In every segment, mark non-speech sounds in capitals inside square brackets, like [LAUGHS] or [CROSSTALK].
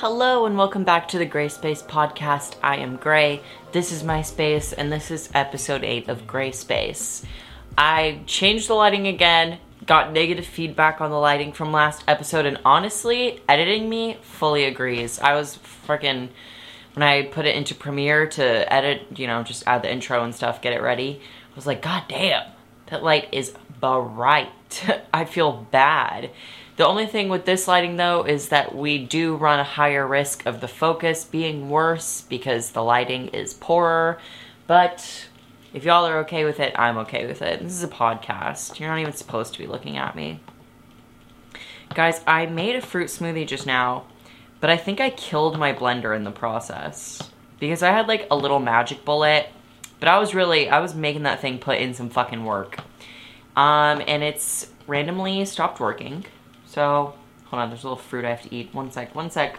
Hello and welcome back to the Gray Space podcast. I am Gray. This is my space and this is episode 8 of Gray Space. I changed the lighting again, got negative feedback on the lighting from last episode, and honestly, editing me fully agrees. I was freaking when I put it into Premiere to edit, you know, just add the intro and stuff, get it ready. I was like, God damn, that light is bright. [LAUGHS] I feel bad. The only thing with this lighting though is that we do run a higher risk of the focus being worse because the lighting is poorer. But if y'all are okay with it, I'm okay with it. This is a podcast. You're not even supposed to be looking at me. Guys, I made a fruit smoothie just now, but I think I killed my blender in the process. Because I had like a little magic bullet, but I was really, I was making that thing put in some fucking work. Um, and it's randomly stopped working. So, hold on, there's a little fruit I have to eat. One sec, one sec.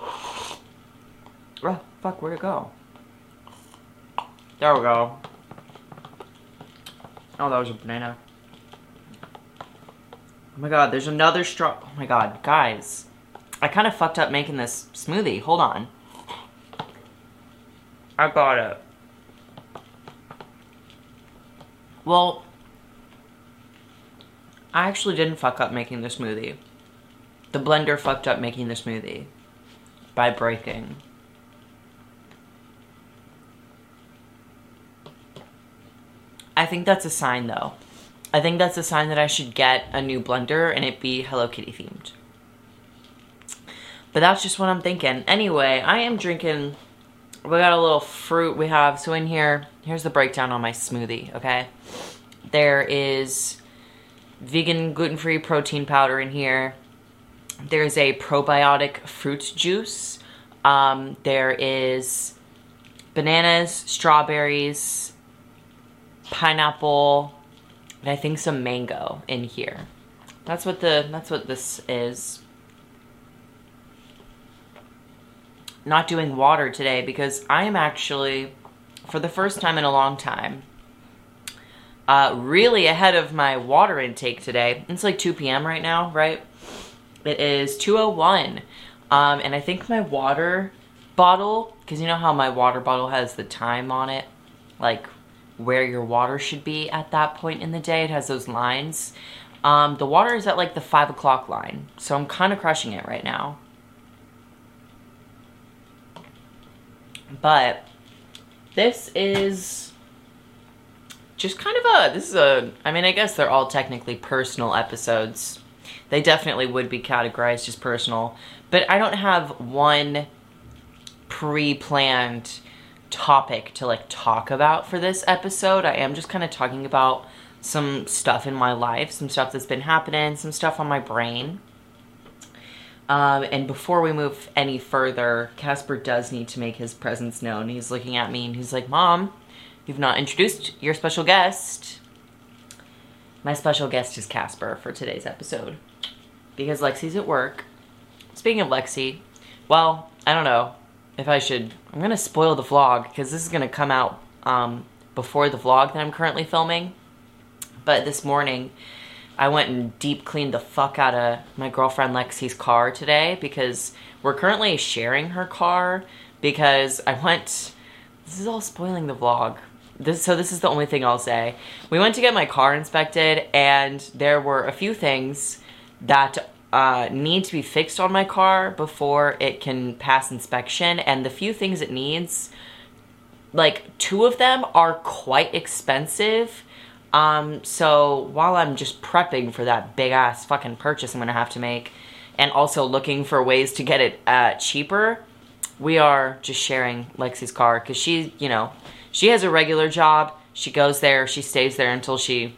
Oh, fuck, where'd it go? There we go. Oh, that was a banana. Oh my god, there's another straw. Oh my god, guys. I kind of fucked up making this smoothie. Hold on. I got it. Well, I actually didn't fuck up making the smoothie. The blender fucked up making the smoothie by breaking. I think that's a sign though. I think that's a sign that I should get a new blender and it be Hello Kitty themed. But that's just what I'm thinking. Anyway, I am drinking, we got a little fruit we have. So in here, here's the breakdown on my smoothie, okay? There is vegan gluten-free protein powder in here. There's a probiotic fruit juice. Um, there is bananas, strawberries, pineapple, and I think some mango in here. That's what the that's what this is. Not doing water today because I am actually for the first time in a long time uh, really ahead of my water intake today. It's like 2 p.m. right now, right? It is 2.01. Um, and I think my water bottle, because you know how my water bottle has the time on it, like where your water should be at that point in the day. It has those lines. Um, the water is at like the 5 o'clock line. So I'm kind of crushing it right now. But this is just kind of a, this is a, I mean, I guess they're all technically personal episodes. They definitely would be categorized as personal, but I don't have one pre-planned topic to like talk about for this episode. I am just kind of talking about some stuff in my life, some stuff that's been happening, some stuff on my brain. Um, and before we move any further, Casper does need to make his presence known. He's looking at me and he's like, Mom, You've not introduced your special guest. My special guest is Casper for today's episode. Because Lexi's at work. Speaking of Lexi, well, I don't know if I should... I'm going to spoil the vlog because this is going to come out um, before the vlog that I'm currently filming. But this morning, I went and deep cleaned the fuck out of my girlfriend Lexi's car today because we're currently sharing her car because I went... This is all spoiling the vlog. This so this is the only thing I'll say. We went to get my car inspected and there were a few things that uh, need to be fixed on my car before it can pass inspection. And the few things it needs like two of them are quite expensive um, so while I'm just prepping for that big ass fucking purchase I'm gonna have to make and also looking for ways to get it uh, cheaper we are just sharing Lexi's car because she you know she has a regular job. She goes there, she stays there until she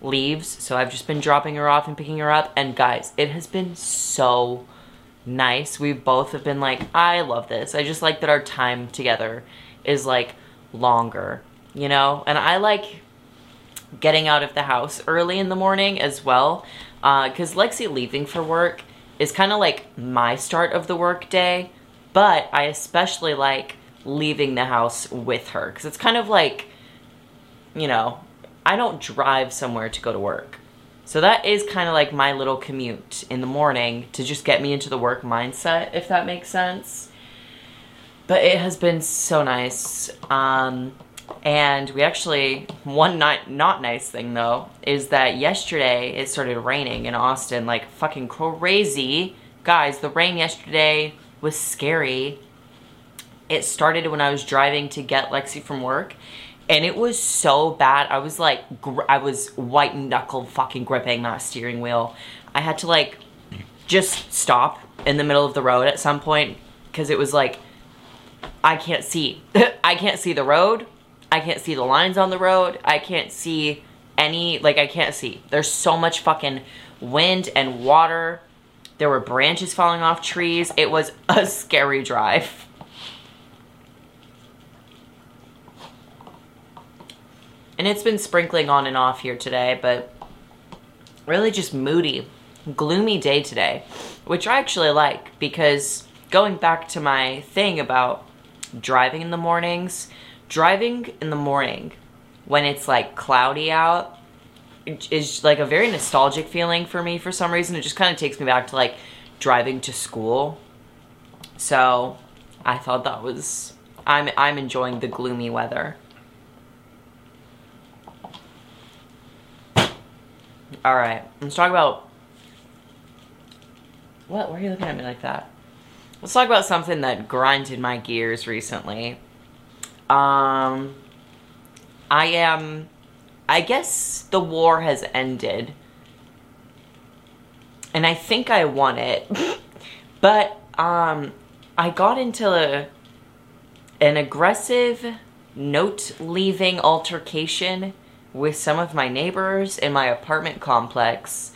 leaves. So I've just been dropping her off and picking her up. And guys, it has been so nice. We both have been like, I love this. I just like that our time together is like longer, you know? And I like getting out of the house early in the morning as well. Because uh, Lexi leaving for work is kind of like my start of the work day. But I especially like leaving the house with her because it's kind of like, you know, I don't drive somewhere to go to work. So that is kind of like my little commute in the morning to just get me into the work mindset, if that makes sense. But it has been so nice. Um, and we actually, one not, not nice thing though, is that yesterday it started raining in Austin like fucking crazy. Guys, the rain yesterday was scary. It started when I was driving to get Lexi from work and it was so bad. I was like, I was white knuckle fucking gripping that steering wheel. I had to like just stop in the middle of the road at some point because it was like, I can't see. [LAUGHS] I can't see the road. I can't see the lines on the road. I can't see any, like, I can't see. There's so much fucking wind and water. There were branches falling off trees. It was a [LAUGHS] scary drive. And it's been sprinkling on and off here today, but really just moody, gloomy day today, which I actually like because going back to my thing about driving in the mornings, driving in the morning when it's like cloudy out is like a very nostalgic feeling for me for some reason. It just kind of takes me back to like driving to school. So I thought that was I'm I'm enjoying the gloomy weather. All right, let's talk about. What? Why are you looking at me like that? Let's talk about something that grinded my gears recently. Um, I am. I guess the war has ended. And I think I won it. [LAUGHS] but, um, I got into a, an aggressive note leaving altercation with some of my neighbors in my apartment complex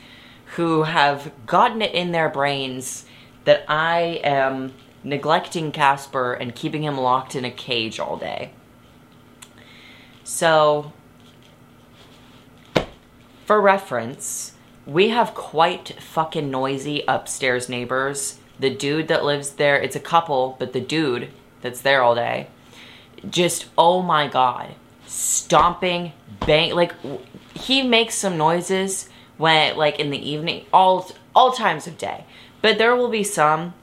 who have gotten it in their brains that I am neglecting Casper and keeping him locked in a cage all day. So, for reference, we have quite fucking noisy upstairs neighbors. The dude that lives there, it's a couple, but the dude that's there all day, just, oh my god, stomping, bang, like he makes some noises when like in the evening, all all times of day. But there will be some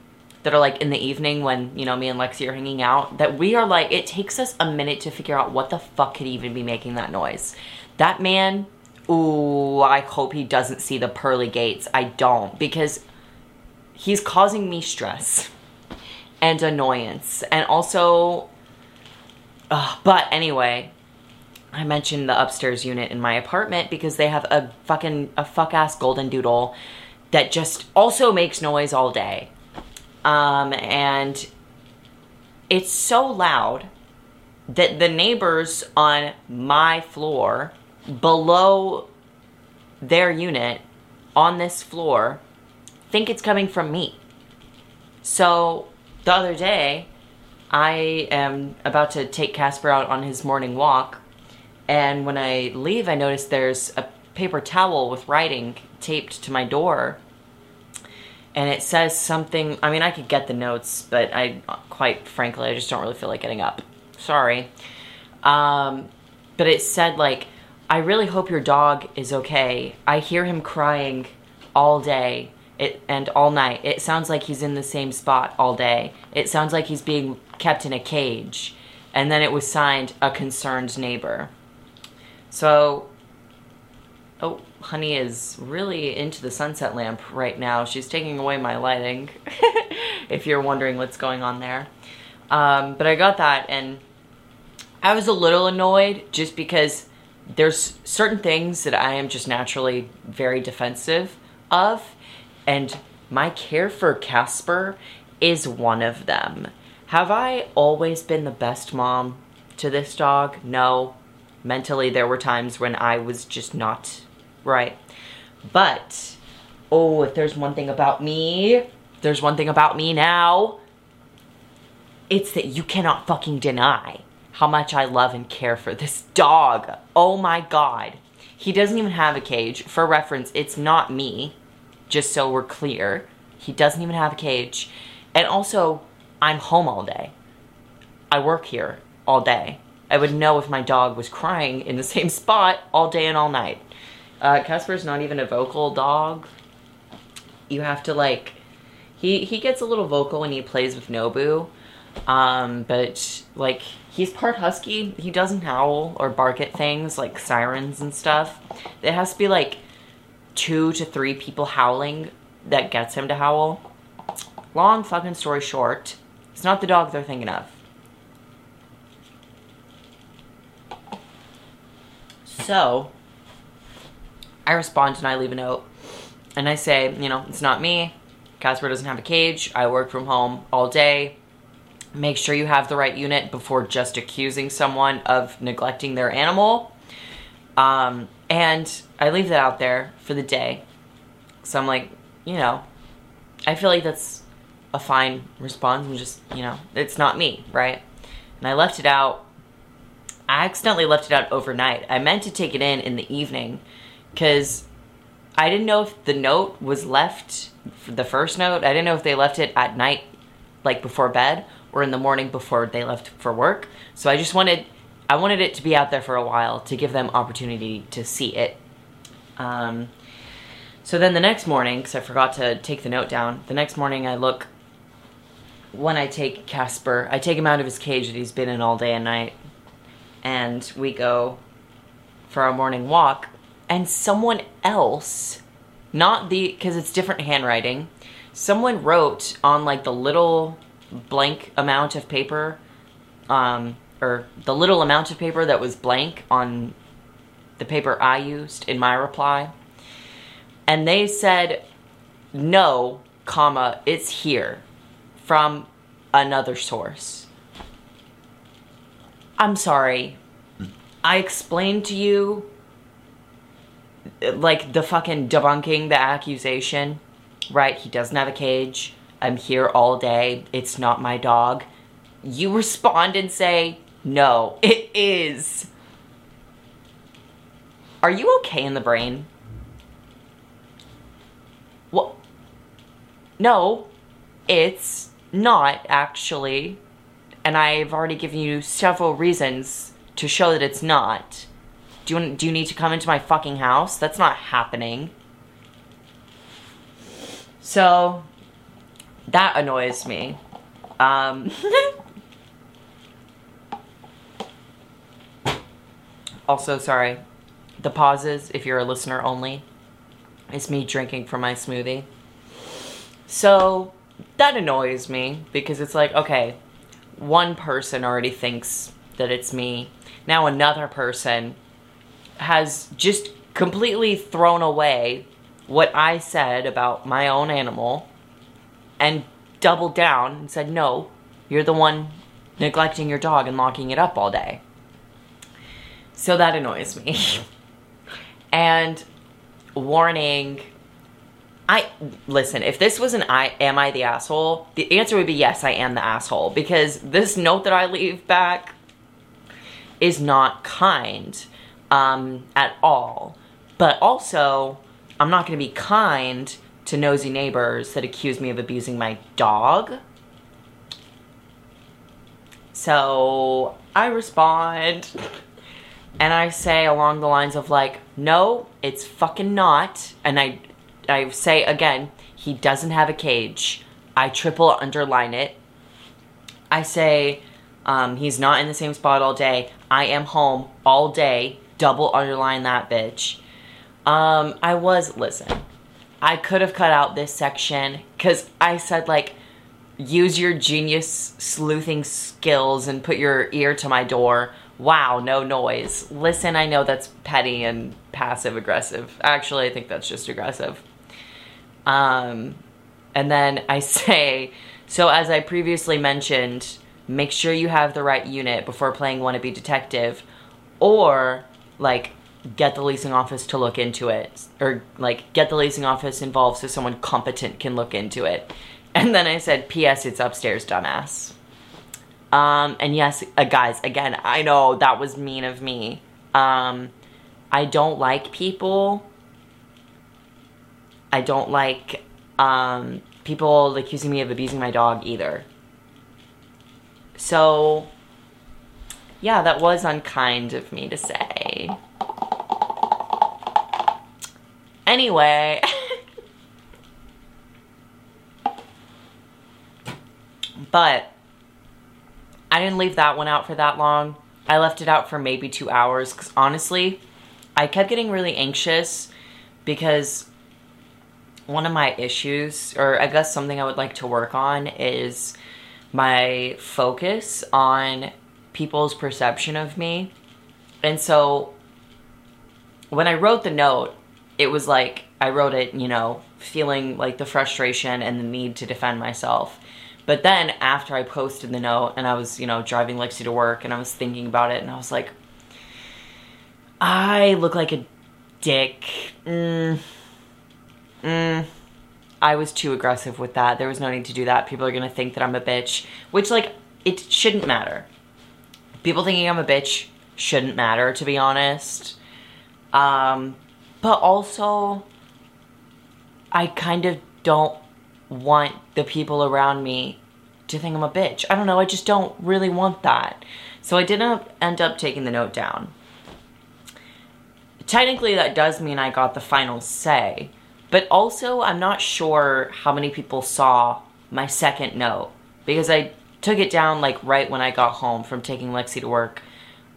that are like in the evening when, you know, me and Lexi are hanging out that we are like it takes us a minute to figure out what the fuck could even be making that noise. That man, ooh, I hope he doesn't see the pearly gates. I don't because he's causing me stress and annoyance and also uh, but anyway I mentioned the upstairs unit in my apartment because they have a fucking a fuck ass golden doodle that just also makes noise all day. Um, and it's so loud that the neighbors on my floor below their unit on this floor think it's coming from me. So the other day, I am about to take Casper out on his morning walk and when I leave, I notice there's a paper towel with writing taped to my door. And it says something, I mean, I could get the notes, but I, quite frankly, I just don't really feel like getting up. Sorry. Um, but it said, like, I really hope your dog is okay. I hear him crying all day it, and all night. It sounds like he's in the same spot all day. It sounds like he's being kept in a cage. And then it was signed, a concerned neighbor. So, oh, honey is really into the sunset lamp right now. She's taking away my lighting, [LAUGHS] if you're wondering what's going on there. Um, but I got that and I was a little annoyed just because there's certain things that I am just naturally very defensive of. And my care for Casper is one of them. Have I always been the best mom to this dog? No mentally there were times when I was just not right. But, oh, if there's one thing about me, there's one thing about me now, it's that you cannot fucking deny how much I love and care for this dog. Oh my god. He doesn't even have a cage. For reference, it's not me, just so we're clear. He doesn't even have a cage. And also, I'm home all day. I work here all day. I would know if my dog was crying in the same spot all day and all night. Uh, Casper's not even a vocal dog. You have to like, he he gets a little vocal when he plays with Nobu, um, but like he's part husky. He doesn't howl or bark at things like sirens and stuff. It has to be like two to three people howling that gets him to howl. Long fucking story short, it's not the dog they're thinking of. So, I respond and I leave a note. And I say, you know, it's not me. Casper doesn't have a cage. I work from home all day. Make sure you have the right unit before just accusing someone of neglecting their animal. Um, and I leave that out there for the day. So I'm like, you know, I feel like that's a fine response and just, you know, it's not me, right? And I left it out. I accidentally left it out overnight. I meant to take it in in the evening because I didn't know if the note was left, the first note, I didn't know if they left it at night, like before bed, or in the morning before they left for work. So I just wanted, I wanted it to be out there for a while to give them opportunity to see it. Um, so then the next morning, because I forgot to take the note down, the next morning I look, when I take Casper, I take him out of his cage that he's been in all day and night, and we go for our morning walk, and someone else, not the, because it's different handwriting, someone wrote on like the little blank amount of paper, um, or the little amount of paper that was blank on the paper I used in my reply. And they said no comma it's here from another source. I'm sorry. I explained to you like the fucking debunking the accusation right he doesn't have a cage i'm here all day it's not my dog you respond and say no [LAUGHS] it is are you okay in the brain What? no, it's not actually. And I've already given you several reasons to show that it's not. Do you, do you need to come into my fucking house? That's not happening. So, that annoys me. Um, [LAUGHS] also, sorry. The pauses, if you're a listener only. It's me drinking from my smoothie. So that annoys me because it's like, okay, one person already thinks that it's me. Now another person has just completely thrown away what I said about my own animal and doubled down and said, no, you're the one neglecting your dog and locking it up all day. So that annoys me. [LAUGHS] and warning I listen, if this was an I am I the asshole, the answer would be yes, I am the asshole because this note that I leave back is not kind um, at all. But also, I'm not going to be kind to nosy neighbors that accuse me of abusing my dog. So I respond and I say along the lines of like, no, it's fucking not. And I, I say again, he doesn't have a cage. I triple underline it. I say, um, he's not in the same spot all day. I am home all day. Double underline that bitch. Um, I was, listen, I could have cut out this section because I said like, use your genius sleuthing skills and put your ear to my door wow, no noise. Listen, I know that's petty and passive aggressive. Actually, I think that's just aggressive. Um, and then I [LAUGHS] say, so as I previously mentioned, make sure you have the right unit before playing Wannabe Detective, or like get the leasing office to look into it, or like get the leasing office involved so someone competent can look into it. And then I said, P.S. It's upstairs, dumbass. Um, and yes, uh, guys, again, I know that was mean of me. Um, I don't like people. I don't like um, people accusing me of abusing my dog either. So, yeah, that was unkind of me to say. Anyway. [LAUGHS] but I didn't leave that one out for that long. I left it out for maybe two hours because honestly, I kept getting really anxious because one of my issues, or I guess something I would like to work on, is my focus on people's perception of me. And so when I wrote the note, it was like I wrote it, you know, feeling like the frustration and the need to defend myself. But then after I posted the note and I was, you know, driving Lexi to work and I was thinking about it and I was like, I look like a dick. Mm. Mm. I was too aggressive with that. There was no need to do that. People are going to think that I'm a bitch, which, like, it shouldn't matter. People thinking I'm a bitch shouldn't matter, to be honest. Um, but also, I kind of don't want the people around me to think I'm a bitch. I don't know, I just don't really want that. So I didn't end up taking the note down. Technically, that does mean I got the final say, but also I'm not sure how many people saw my second note because I took it down like right when I got home from taking Lexi to work.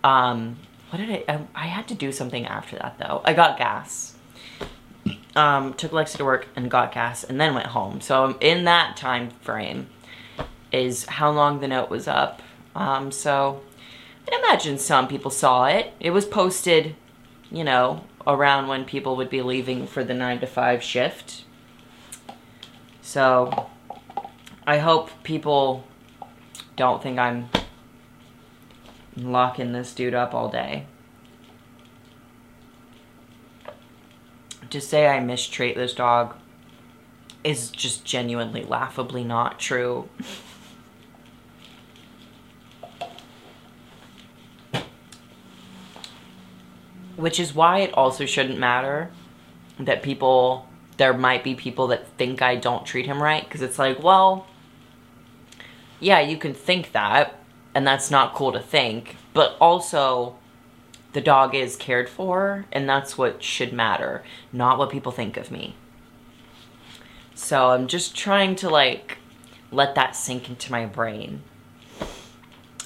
Um, what did I, I, I had to do something after that though. I got gas um, took Lexi to work and got gas and then went home. So in that time frame is how long the note was up. Um, so I imagine some people saw it. It was posted, you know, around when people would be leaving for the 9 to 5 shift. So I hope people don't think I'm locking this dude up all day. to say I mistreat this dog is just genuinely laughably not true. Which is why it also shouldn't matter that people, there might be people that think I don't treat him right. Because it's like, well, yeah, you can think that, and that's not cool to think. But also, the dog is cared for, and that's what should matter, not what people think of me. So I'm just trying to like let that sink into my brain.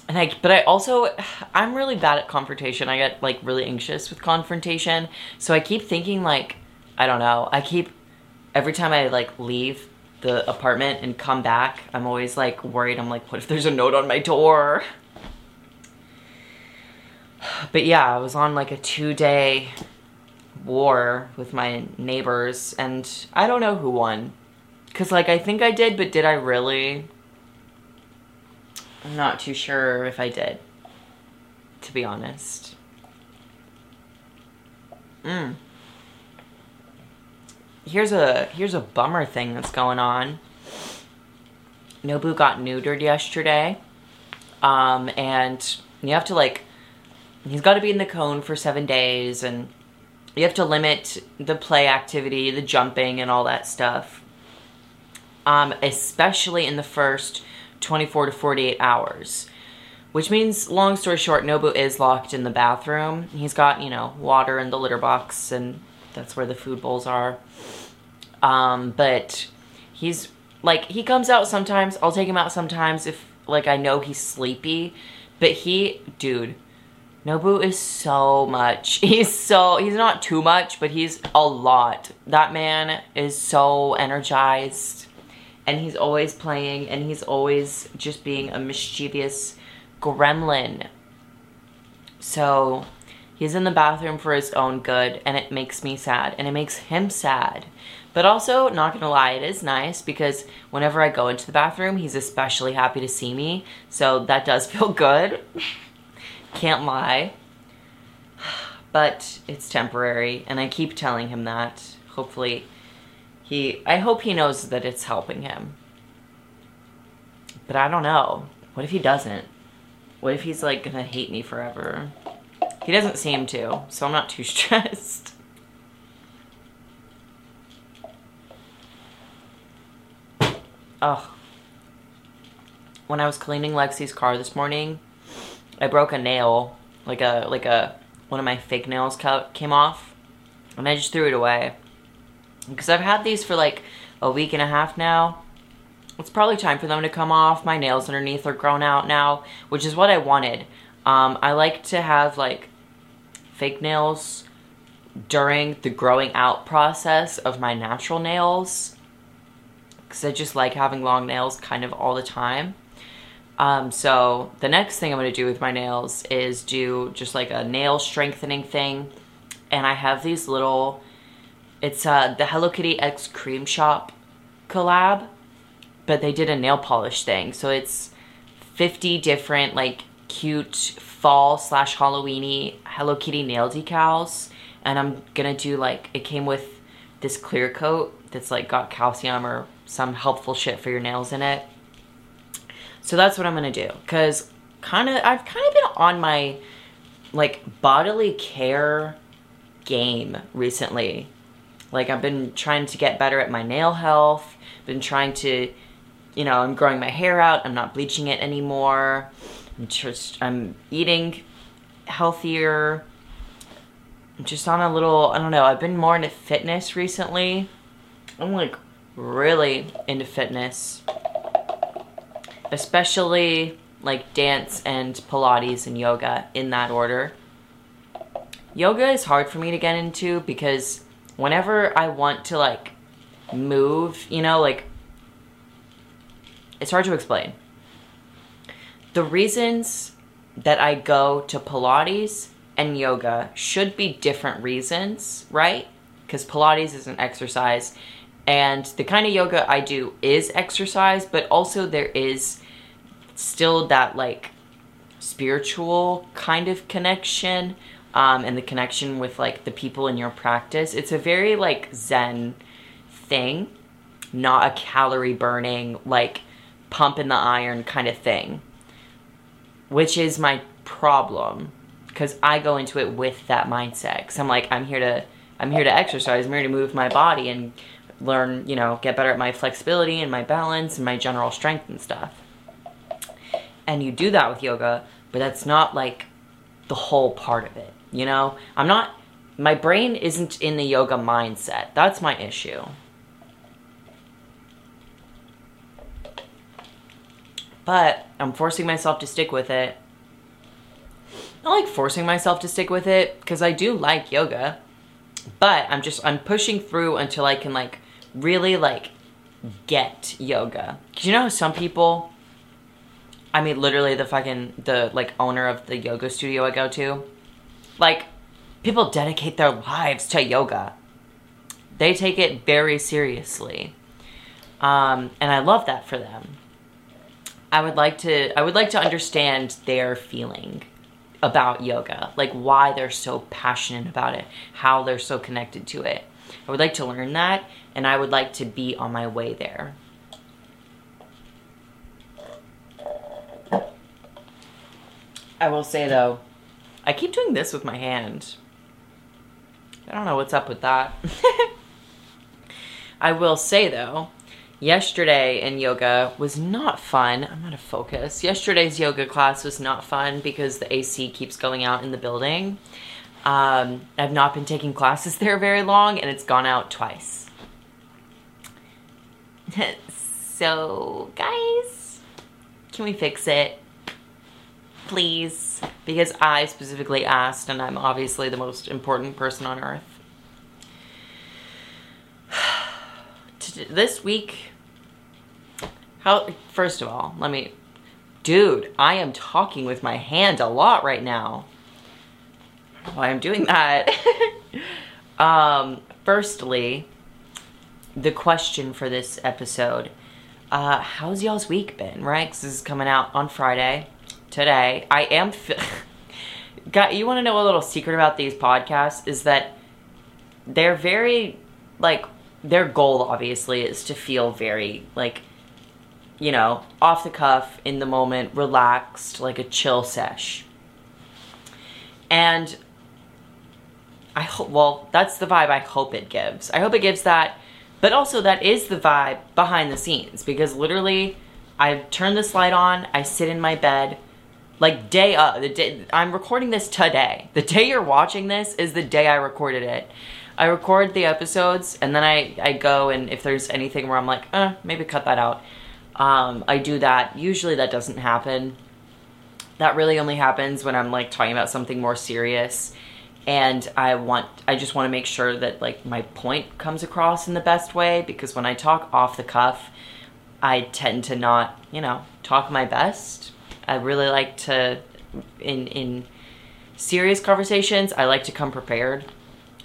And I, but I also, I'm really bad at confrontation. I get like really anxious with confrontation. So I keep thinking like, I don't know, I keep, every time I like leave the apartment and come back, I'm always like worried. I'm like, what if there's a note on my door? but yeah, I was on like a two day war with my neighbors and I don't know who won. Cause like I think I did, but did I really? I'm not too sure if I did, to be honest. Mm. Here's a here's a bummer thing that's going on. Nobu got neutered yesterday. Um, and you have to like he's got to be in the cone for seven days and you have to limit the play activity, the jumping and all that stuff. Um, especially in the first 24 to 48 hours. Which means, long story short, Nobu is locked in the bathroom. He's got, you know, water in the litter box, and that's where the food bowls are. Um, but he's, like, he comes out sometimes. I'll take him out sometimes if, like, I know he's sleepy. But he, dude, Nobu is so much. [LAUGHS] He's so, he's not too much, but he's a lot. That man is so energized and he's always playing and he's always just being a mischievous gremlin. So he's in the bathroom for his own good and it makes me sad and it makes him sad. But also, not gonna lie, it is nice because whenever I go into the bathroom, he's especially happy to see me. So that does [LAUGHS] feel good. Can't lie. [SIGHS] But it's temporary, and I keep telling him that. Hopefully, he. I hope he knows that it's helping him. But I don't know. What if he doesn't? What if he's like gonna hate me forever? He doesn't seem to, so I'm not too [LAUGHS] stressed. Ugh. When I was cleaning Lexi's car this morning, I broke a nail, like a like a one of my fake nails ca- came off, and I just threw it away because I've had these for like a week and a half now. It's probably time for them to come off. My nails underneath are grown out now, which is what I wanted. Um, I like to have like fake nails during the growing out process of my natural nails because I just like having long nails kind of all the time. Um, so the next thing I'm going to do with my nails is do just like a nail strengthening thing. And I have these little, it's uh, the Hello Kitty X Cream Shop collab, but they did a nail polish thing. So it's 50 different like cute fall slash Halloweeny Hello Kitty nail decals. And I'm to do like, it came with this clear coat that's like got calcium or some helpful shit for your nails in it. So that's what I'm gonna do. Cause kind of, I've kind of been on my like bodily care game recently. Like I've been trying to get better at my nail health. Been trying to, you know, I'm growing my hair out. I'm not bleaching it anymore. I'm just, I'm eating healthier. Just on a little, I don't know. I've been more into fitness recently. I'm like really into fitness especially like dance and Pilates and yoga in that order. Yoga is hard for me to get into because whenever I want to like move, you know, like it's hard to explain. The reasons that I go to Pilates and yoga should be different reasons, right? Because Pilates is an exercise and the kind of yoga I do is exercise, but also there is still that like spiritual kind of connection um, and the connection with like the people in your practice. It's a very like Zen thing, not a calorie burning, like pump in the iron kind of thing, which is my problem because I go into it with that mindset. Cause I'm like, I'm here to, I'm here to exercise. I'm here to move my body and learn, you know, get better at my flexibility and my balance and my general strength and stuff and you do that with yoga, but that's not like the whole part of it, you know? I'm not, my brain isn't in the yoga mindset. That's my issue. But I'm forcing myself to stick with it. Not like forcing myself to stick with it because I do like yoga. But I'm just I'm pushing through until I can like really like get yoga. Cuz you know some people I mean, literally the fucking the like owner of the yoga studio I go to. Like, people dedicate their lives to yoga. They take it very seriously, um, and I love that for them. I would like to. I would like to understand their feeling about yoga, like why they're so passionate about it, how they're so connected to it. I would like to learn that, and I would like to be on my way there. I will say though, I keep doing this with my hand. I don't know what's up with that. [LAUGHS] I will say though, yesterday in yoga was not fun. I'm out of focus. Yesterday's yoga class was not fun because the AC keeps going out in the building. Um, I've not been taking classes [LAUGHS] there very long and it's gone out twice. [LAUGHS] so, guys, can we fix it? please, because I specifically asked, and I'm obviously the most important person on earth. [SIGHS] this week, how, first of all, let me, dude, I am talking with my hand a lot right now. Why I'm doing that. [LAUGHS] um, firstly, the question for this episode, uh, how's y'all's week been, right? Because this is coming out on Friday today. I am. [LAUGHS] Got you want to know a little secret about these podcasts is that they're very like their goal obviously is to feel very like you know off the cuff in the moment relaxed like a chill sesh and i hope well that's the vibe i hope it gives i hope it gives that but also that is the vibe behind the scenes because literally i turn this light on i sit in my bed Like day of the day I'm recording this today. The day you're watching this is the day I recorded it. I record the episodes and then I, I go and if there's anything where I'm like, uh, maybe cut that out. Um, I do that. Usually that doesn't happen. That really only happens when I'm like talking about something more serious and I want I just want to make sure that like my point comes across in the best way because when I talk off the cuff, I tend to not, you know, talk my best. I really like to in in serious conversations, I like to come prepared.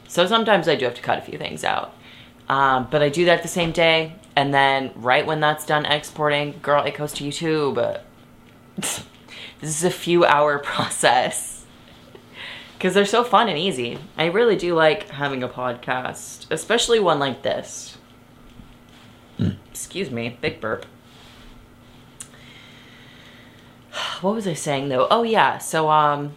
So sometimes I do have to cut a few things out. Um, but I do that the same day, and then right when that's done exporting, girl, it goes to YouTube. this is a few hour [LAUGHS] process because they're so fun and easy. I really do like having a podcast, especially one like this. Mm. Excuse me, big burp. [SIGHS] What was I saying though? Oh yeah, so um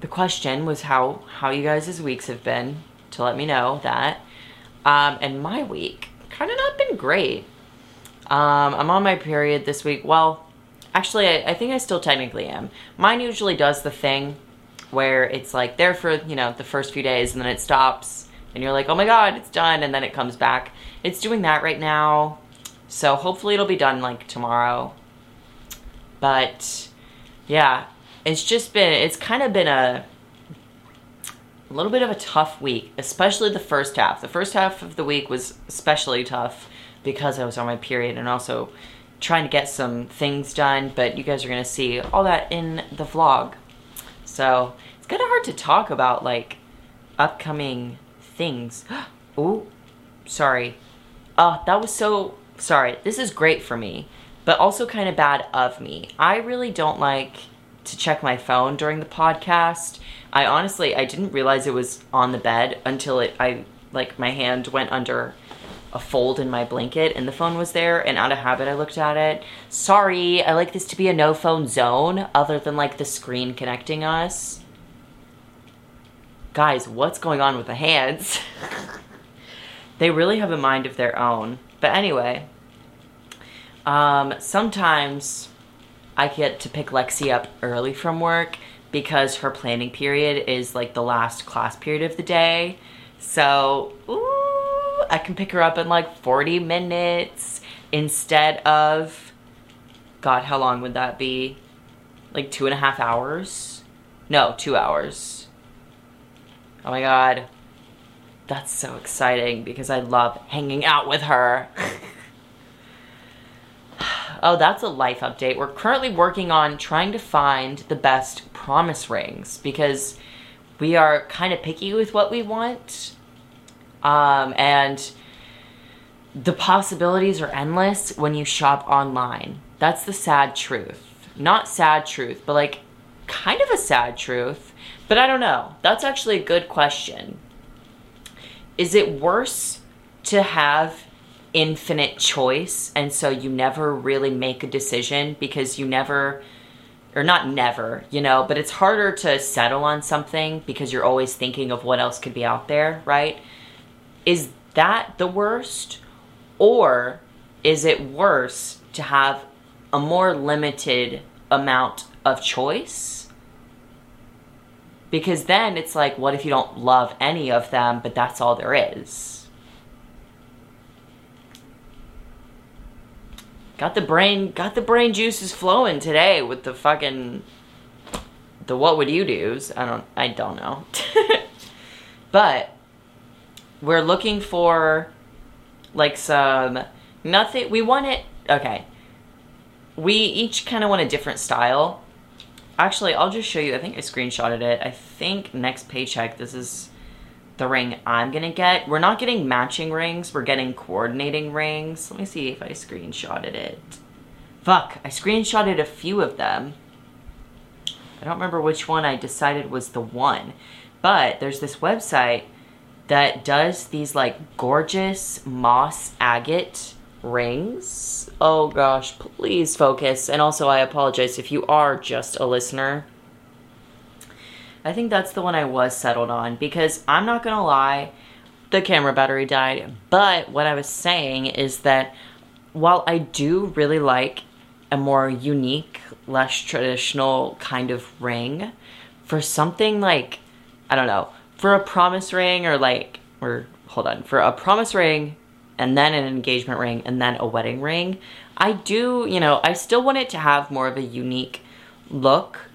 the question was how how you guys' weeks have been to let me know that. Um, and my week kind of not been great. Um, I'm on my period this week. Well, actually, I, I think I still technically am. Mine usually does the thing where it's like there for you know the first few days and then it stops and you're like, oh my god, it's done, and then it comes back. It's doing that right now, so hopefully it'll be done like tomorrow. But yeah, it's just been it's kind of been a a little bit of a tough week, especially the first half. The first half of the week was especially tough because I was on my period and also trying to get some things done, but you guys are going to see all that in the vlog. So, it's kind of hard to talk about like upcoming things. [GASPS] oh, sorry. Oh, that was so sorry. This is great for me, but also kind of bad of me. I really don't like to check my phone during the podcast. I honestly I didn't realize it was on the bed until it I like my hand went under a fold in my blanket and the phone was there and out of habit I looked at it. Sorry, I like this to be a no phone zone other than like the screen connecting us. Guys, what's going on with the hands? [LAUGHS] they really have a mind of their own. But anyway, um, sometimes I get to pick Lexi up early from work because her planning period is like the last class period of the day. So, ooh, I can pick her up in like 40 minutes instead of, God, how long would that be? Like two and a half hours? No, two hours. Oh my God. That's so exciting because I love hanging out with her. [LAUGHS] Oh, that's a life update. We're currently working on trying to find the best promise rings because we are kind of picky with what we want. Um, and the possibilities are endless when you shop online. That's the sad truth. Not sad truth, but like kind of a sad truth. But I don't know. That's actually a good question. Is it worse to have infinite choice and so you never really make a decision because you never or not never, you know, but it's harder to settle on something because you're always thinking of what else could be out there, right? Is that the worst? Or is it worse to have a more limited amount of choice? Because then it's like, what if you don't love any of them, but that's all there is? Got the brain, got the brain juices flowing today with the fucking, the what would you do's. I don't, I don't know. [LAUGHS] but we're looking for like some, nothing, we want it, okay. We each kind of want a different style. Actually, I'll just show you. I think I screenshotted it. I think next paycheck, this is the ring I'm gonna get. We're not getting matching rings, we're getting coordinating rings. Let me see if I screenshotted it. Fuck, I screenshotted a few of them. I don't remember which one I decided was the one. But there's this website that does these like gorgeous moss agate rings. Oh gosh, please focus. And also I apologize if you are just a listener. I think that's the one I was settled on because I'm not gonna lie, the camera battery died. But what I was saying is that while I do really like a more unique, less traditional kind of ring for something like, I don't know, for a promise ring or like, or hold on, for a promise ring and then an engagement ring and then a wedding ring, I do, you know, I still want it to have more of a unique look,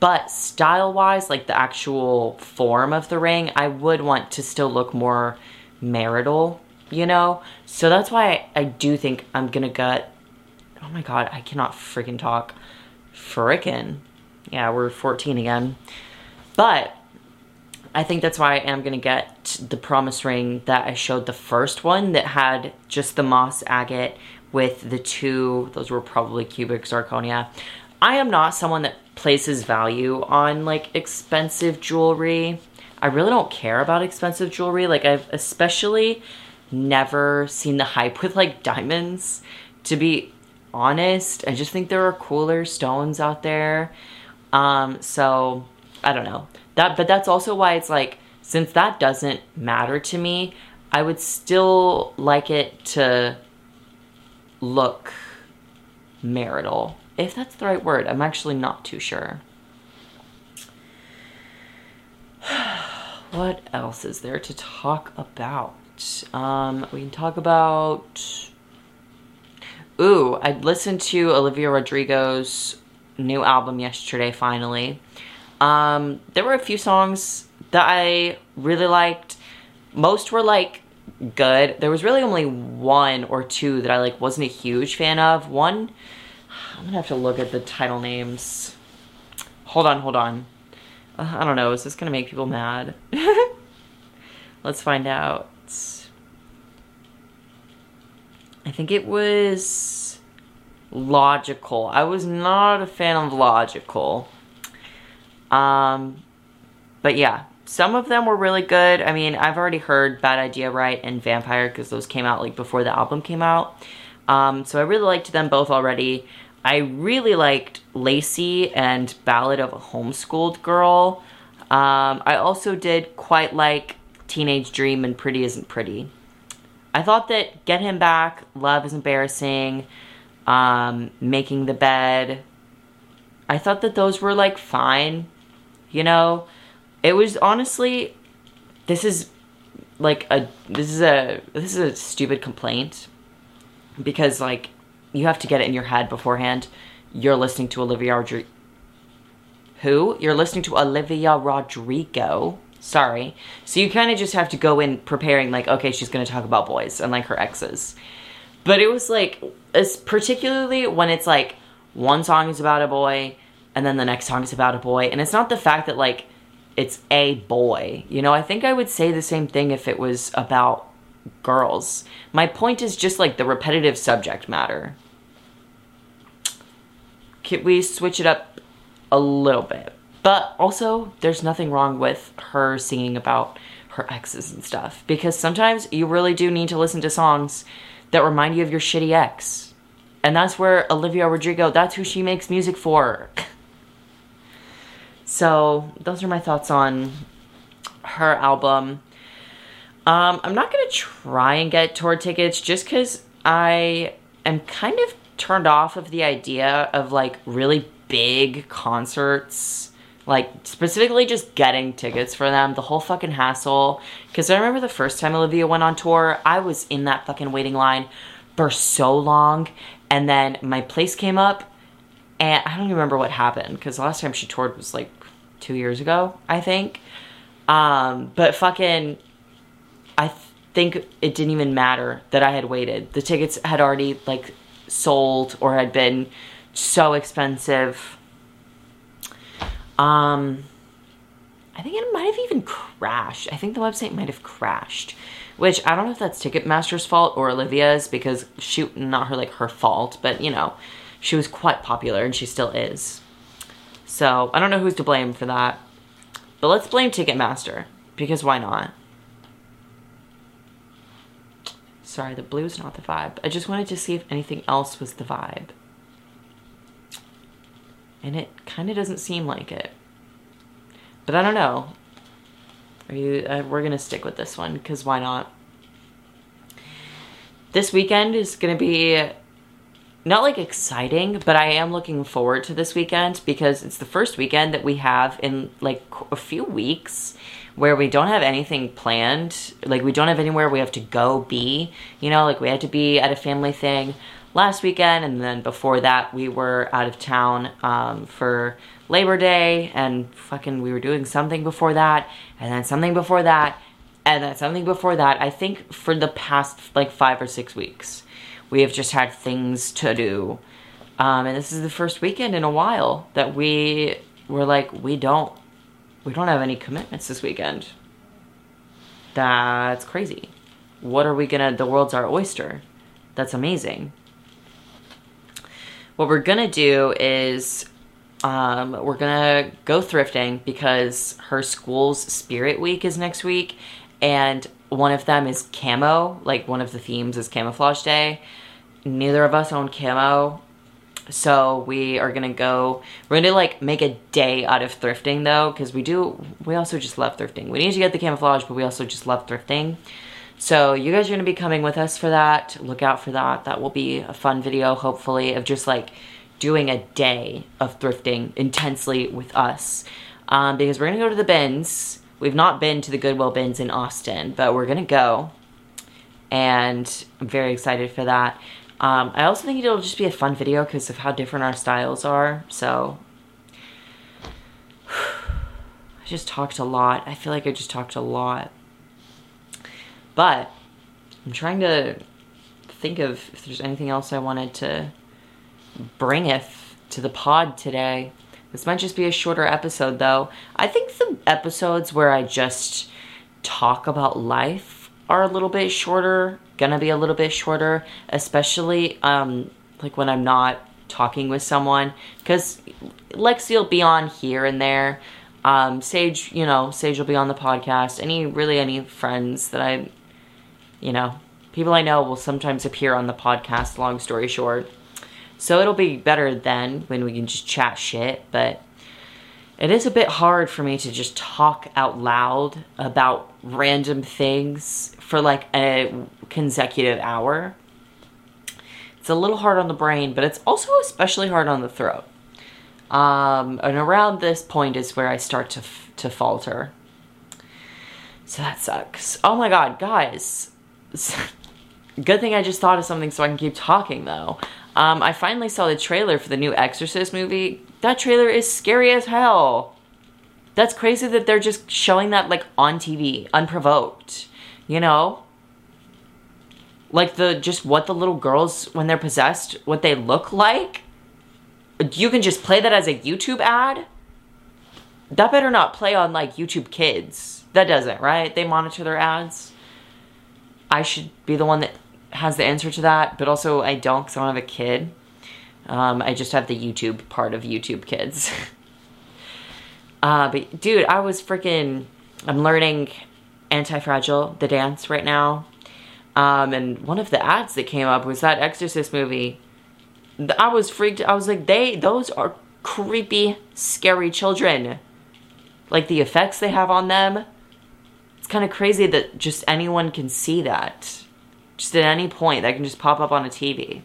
but style wise, like the actual form of the ring, I would want to still look more marital, you know? So that's why I, I do think I'm gonna get, oh my god, I cannot freaking talk. Frickin'. Yeah, we're 14 again. But I think that's why I am gonna get the promise ring that I showed the first one that had just the moss agate with the two, those were probably cubic zirconia. I am not someone that places value on like expensive jewelry. I really don't care about expensive jewelry. Like I've especially never seen the hype with like diamonds. To be honest, I just think there are cooler stones out there. Um, so I don't know that, but that's also why it's like, since that doesn't matter to me, I would still like it to look marital. If that's the right word, I'm actually not too sure. [SIGHS] what else is there to talk about? Um, we can talk about. Ooh, I listened to Olivia Rodrigo's new album yesterday, finally. Um, there were a few songs that I really liked. Most were like good. There was really only one or two that I like wasn't a huge fan of. One, I'm gonna have to look at the title names. Hold on, hold on. Uh, I don't know. Is this gonna make people mad? [LAUGHS] Let's find out. I think it was Logical. I was not a fan of Logical. Um, but yeah, some of them were really good. I mean, I've already heard Bad Idea Right and Vampire because those came out like before the album came out. Um, so I really liked them both already. I really liked Lacy and Ballad of a Homeschooled Girl. Um, I also did quite like Teenage Dream and Pretty Isn't Pretty. I thought that Get Him Back, Love is Embarrassing, um, Making the Bed, I thought that those were like fine. You know, it was honestly, this is like a this is a this is a stupid complaint because like you have to get it in your head beforehand. You're listening to Olivia Rodrigo. Who? You're listening to Olivia Rodrigo. Sorry. So you kind of just have to go in preparing like, okay, she's going to talk about boys and like her exes. But it was like, as particularly when it's like one song is about a boy and then the next song is about a boy. And it's not the fact that like it's a boy. You know, I think I would say the same thing if it was about girls. My point is just like the repetitive subject matter. Can we switch it up a little bit? But also, there's nothing wrong with her singing about her exes and stuff because sometimes you really do need to listen to songs that remind you of your shitty ex. And that's where Olivia Rodrigo, that's who she makes music for. So those are my thoughts on her album. Um, I'm not gonna try and get tour tickets just because I am kind of turned off of the idea of like really big concerts. Like specifically just getting tickets for them, the whole fucking hassle. Because I remember the first time Olivia went on tour, I was in that fucking waiting line for so long, and then my place came up, and I don't even remember what happened because the last time she toured was like two years ago, I think. Um, but fucking, I think it didn't even matter that I had waited. The tickets had already like sold or had been so expensive. Um, I think it might have even crashed. I think the website might have crashed, which I don't know if that's Ticketmaster's fault or Olivia's because shoot, not her like her fault, but you know, she was quite popular and she still is. So I don't know who's to blame for that. But let's blame Ticketmaster, because why not? Sorry, the blue's not the vibe. I just wanted to see if anything else was the vibe. And it kind of doesn't seem like it. But I don't know. Are you, uh, we're going to stick with this one, because why not? This weekend is going to be not like exciting, but I am looking forward to this weekend because it's the first weekend that we have in like a few weeks where we don't have anything planned. Like we don't have anywhere we have to go be. You know, like we had to be at a family thing last weekend, and then before that we were out of town um, for Labor Day, and fucking we were doing something before that, and then something before that, and then something before that. I think for the past like five or six weeks, we have just had things to do. Um, and this is the first weekend in a while that we were like, we don't, we don't have any commitments this weekend. That's crazy. What are we gonna, the world's our oyster. That's amazing. What we're gonna do is um, we're gonna go thrifting because her school's spirit week is next week and one of them is camo like one of the themes is camouflage day. Neither of us own camo so we are gonna go we're gonna like make a day out of thrifting though because we do we also just love thrifting. We need to get the camouflage but we also just love thrifting. So you guys are gonna be coming with us for that. Look out for that. That will be a fun video hopefully of just like doing a day of thrifting intensely with us. Um, because we're gonna go to the bins we've not been to the goodwill bins in austin but we're gonna go and i'm very excited for that um, I also think it'll just be a fun video because of how different our styles are. So [SIGHS] I just talked a lot. I feel like I just talked a lot. But I'm trying to think of if there's anything else I wanted to bring if to the pod today. This might just be a shorter episode though. I think the episodes where I just talk about life are a little bit shorter gonna be a little bit shorter, especially um, like when I'm not talking with someone, because Lexi will be on here and there. Um, Sage, you know, Sage will be on the podcast. Any really any friends that I, you know, people I know will sometimes appear on the podcast. Long story short, so it'll be better then when we can just chat shit. But it is a bit hard for me to just talk out loud about random things for like a consecutive hour. It's a little hard on the brain, but it's also especially hard on the throat. Um, and around this point is where I start to, to falter. So that sucks. Oh my god, guys. [LAUGHS] Good thing I just thought of something so I can keep talking though. Um, I finally saw the trailer for the new Exorcist movie. That trailer is scary as hell. That's crazy that they're just showing that like on TV, unprovoked. You know? Like the just what the little girls when they're possessed, what they look like. You can just play that as a YouTube ad. That better not play on like YouTube Kids. That doesn't, right? They monitor their ads. I should be the one that has the answer to that, but also I don't because I don't have a kid. Um, I just have the YouTube part of YouTube Kids. [LAUGHS] uh, but dude, I was freaking. I'm learning Anti-Fragile, the dance right now. Um, and one of the ads that came up was that Exorcist movie. I was freaked. I was like, they, those are creepy, scary children. Like the effects they have on them. It's kind of crazy that just anyone can see that. Just at any point, that can just pop up on a TV.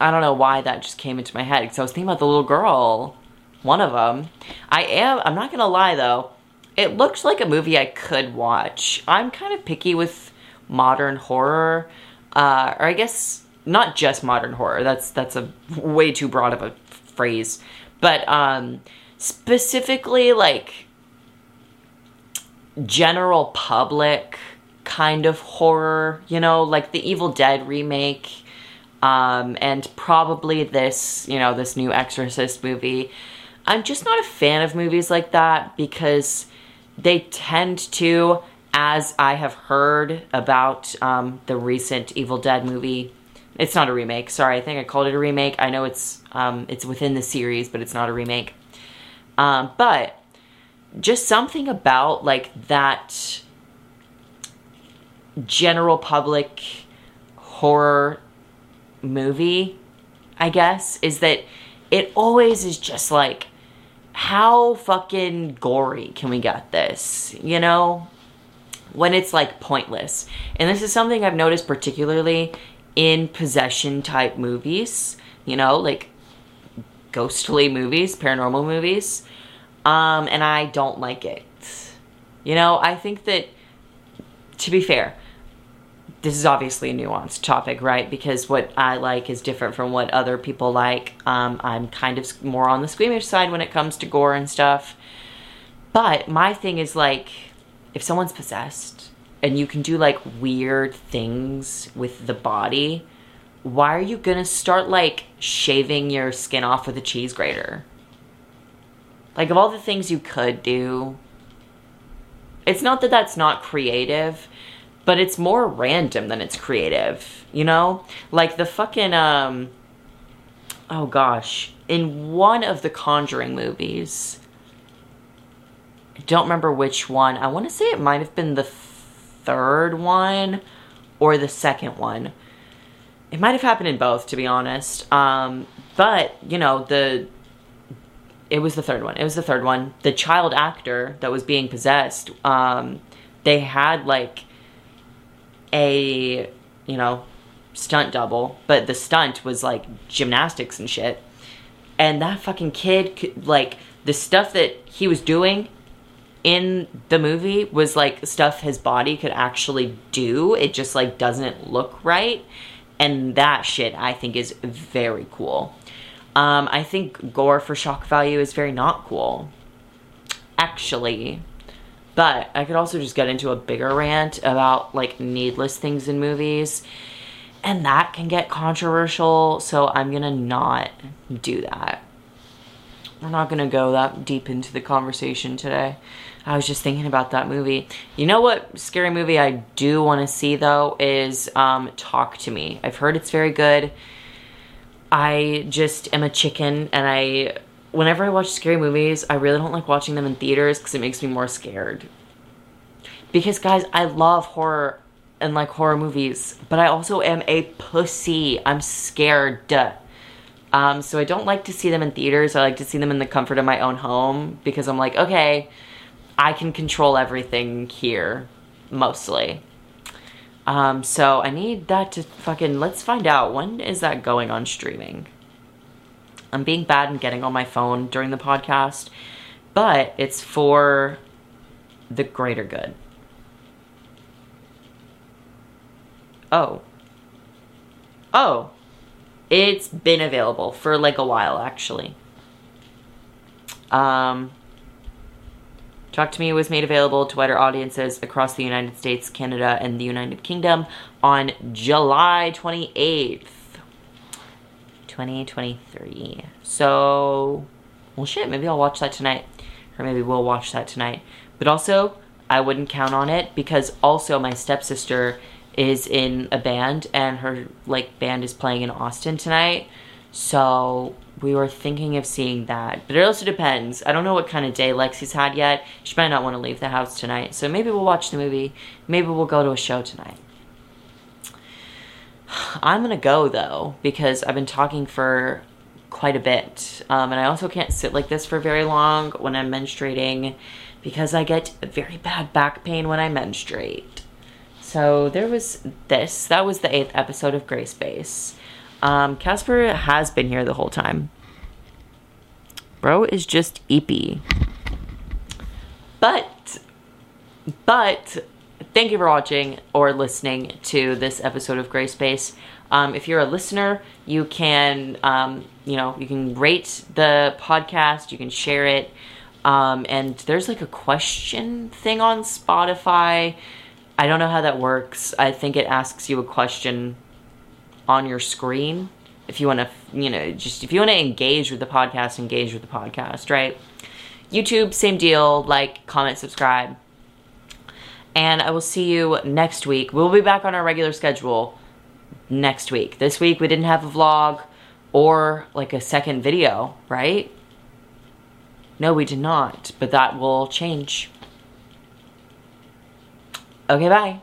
I don't know why that just came into my head because I was thinking about the little girl one of them. I am, I'm not gonna lie though, it looks like a movie I could watch. I'm kind of picky with modern horror, uh, or I guess not just modern horror, that's, that's a way too broad of a phrase, but um, specifically like general public kind of horror, you know, like the Evil Dead remake, um, and probably this, you know, this new Exorcist movie. I'm just not a fan of movies like that because they tend to, as I have heard about um, the recent Evil Dead movie. It's not a remake. Sorry, I think I called it a remake. I know it's um, it's within the series, but it's not a remake. Um, but just something about like that general public horror movie, I guess, is that it always is just like how fucking gory can we get this? You know? When it's like pointless. And this is something I've noticed particularly in possession type movies, you know, like ghostly movies, paranormal movies. Um, and I don't like it. You know, I think that, to be fair, this is obviously a nuanced topic, right? Because what I like is different from what other people like. Um, I'm kind of more on the squeamish side when it comes to gore and stuff. But my thing is like, if someone's possessed and you can do like weird things with the body, why are you gonna start like shaving your skin off with a cheese grater? Like, of all the things you could do, it's not that that's not creative, but it's more random than it's creative, you know? Like the fucking, um, oh gosh, in one of the Conjuring movies, I don't remember which one. I want to say it might have been the third one or the second one. It might have happened in both, to be honest. Um, but, you know, the it was the third one. It was the third one. The child actor that was being possessed, um, they had like a, you know, stunt double, but the stunt was like gymnastics and shit. And that fucking kid, could, like, the stuff that he was doing in the movie was like stuff his body could actually do. It just like doesn't look right. And that shit I think is very cool. Um, I think gore for shock value is very not cool. Actually. But I could also just get into a bigger rant about like needless things in movies. And that can get controversial, so I'm gonna not do that. We're not gonna go that deep into the conversation today. I was just thinking about that movie. You know what scary movie I do want to see though is um, Talk to Me. I've heard it's very good. I just am a chicken and I whenever I watch scary movies, I really don't like watching them in theaters because it makes me more scared. Because guys, I love horror and like horror movies, but I also am a pussy. I'm scared. Um, so I don't like to see them in theaters. I like to see them in the comfort of my own home because I'm like, okay, I can control everything here, mostly. Um, so I need that to fucking, let's find out, when is that going on streaming? I'm being bad and getting on my phone during the podcast, but it's for the greater good. Oh. Oh. It's been available for like a while, actually. Um, Talk to Me was made available to wider audiences across the United States, Canada, and the United Kingdom on July 28th, 2023. So, well, shit, maybe I'll watch that tonight. Or maybe we'll watch that tonight. But also, I wouldn't count on it because also my stepsister is in a band and her like band is playing in Austin tonight. So we were thinking of seeing that. But it also depends. I don't know what kind of day Lexi's had yet. She might not want to leave the house tonight. So maybe we'll watch the movie. Maybe we'll go to a show tonight. [SIGHS] I'm going to go though because I've been talking for quite a bit. Um, and I also can't sit like this for very long when I'm menstruating because I get very bad back pain when I menstruate. So there was this. That was the eighth episode of Gray Space. Um, Casper has been here the whole time. Bro is just eepy. But, but, thank you for watching or listening to this episode of Gray Space. Um, if you're a listener, you can, um, you know, you can rate the podcast, you can share it. Um, and there's like a question thing on Spotify. I don't know how that works. I think it asks you a question on your screen if you want to you know just if you want to engage with the podcast engage with the podcast right? Youtube same deal like comment subscribe. And i will see you next week. We'll be back on our regular schedule next week. This week we didn't have a vlog or like a second video right? No we did not but that will change. Okay bye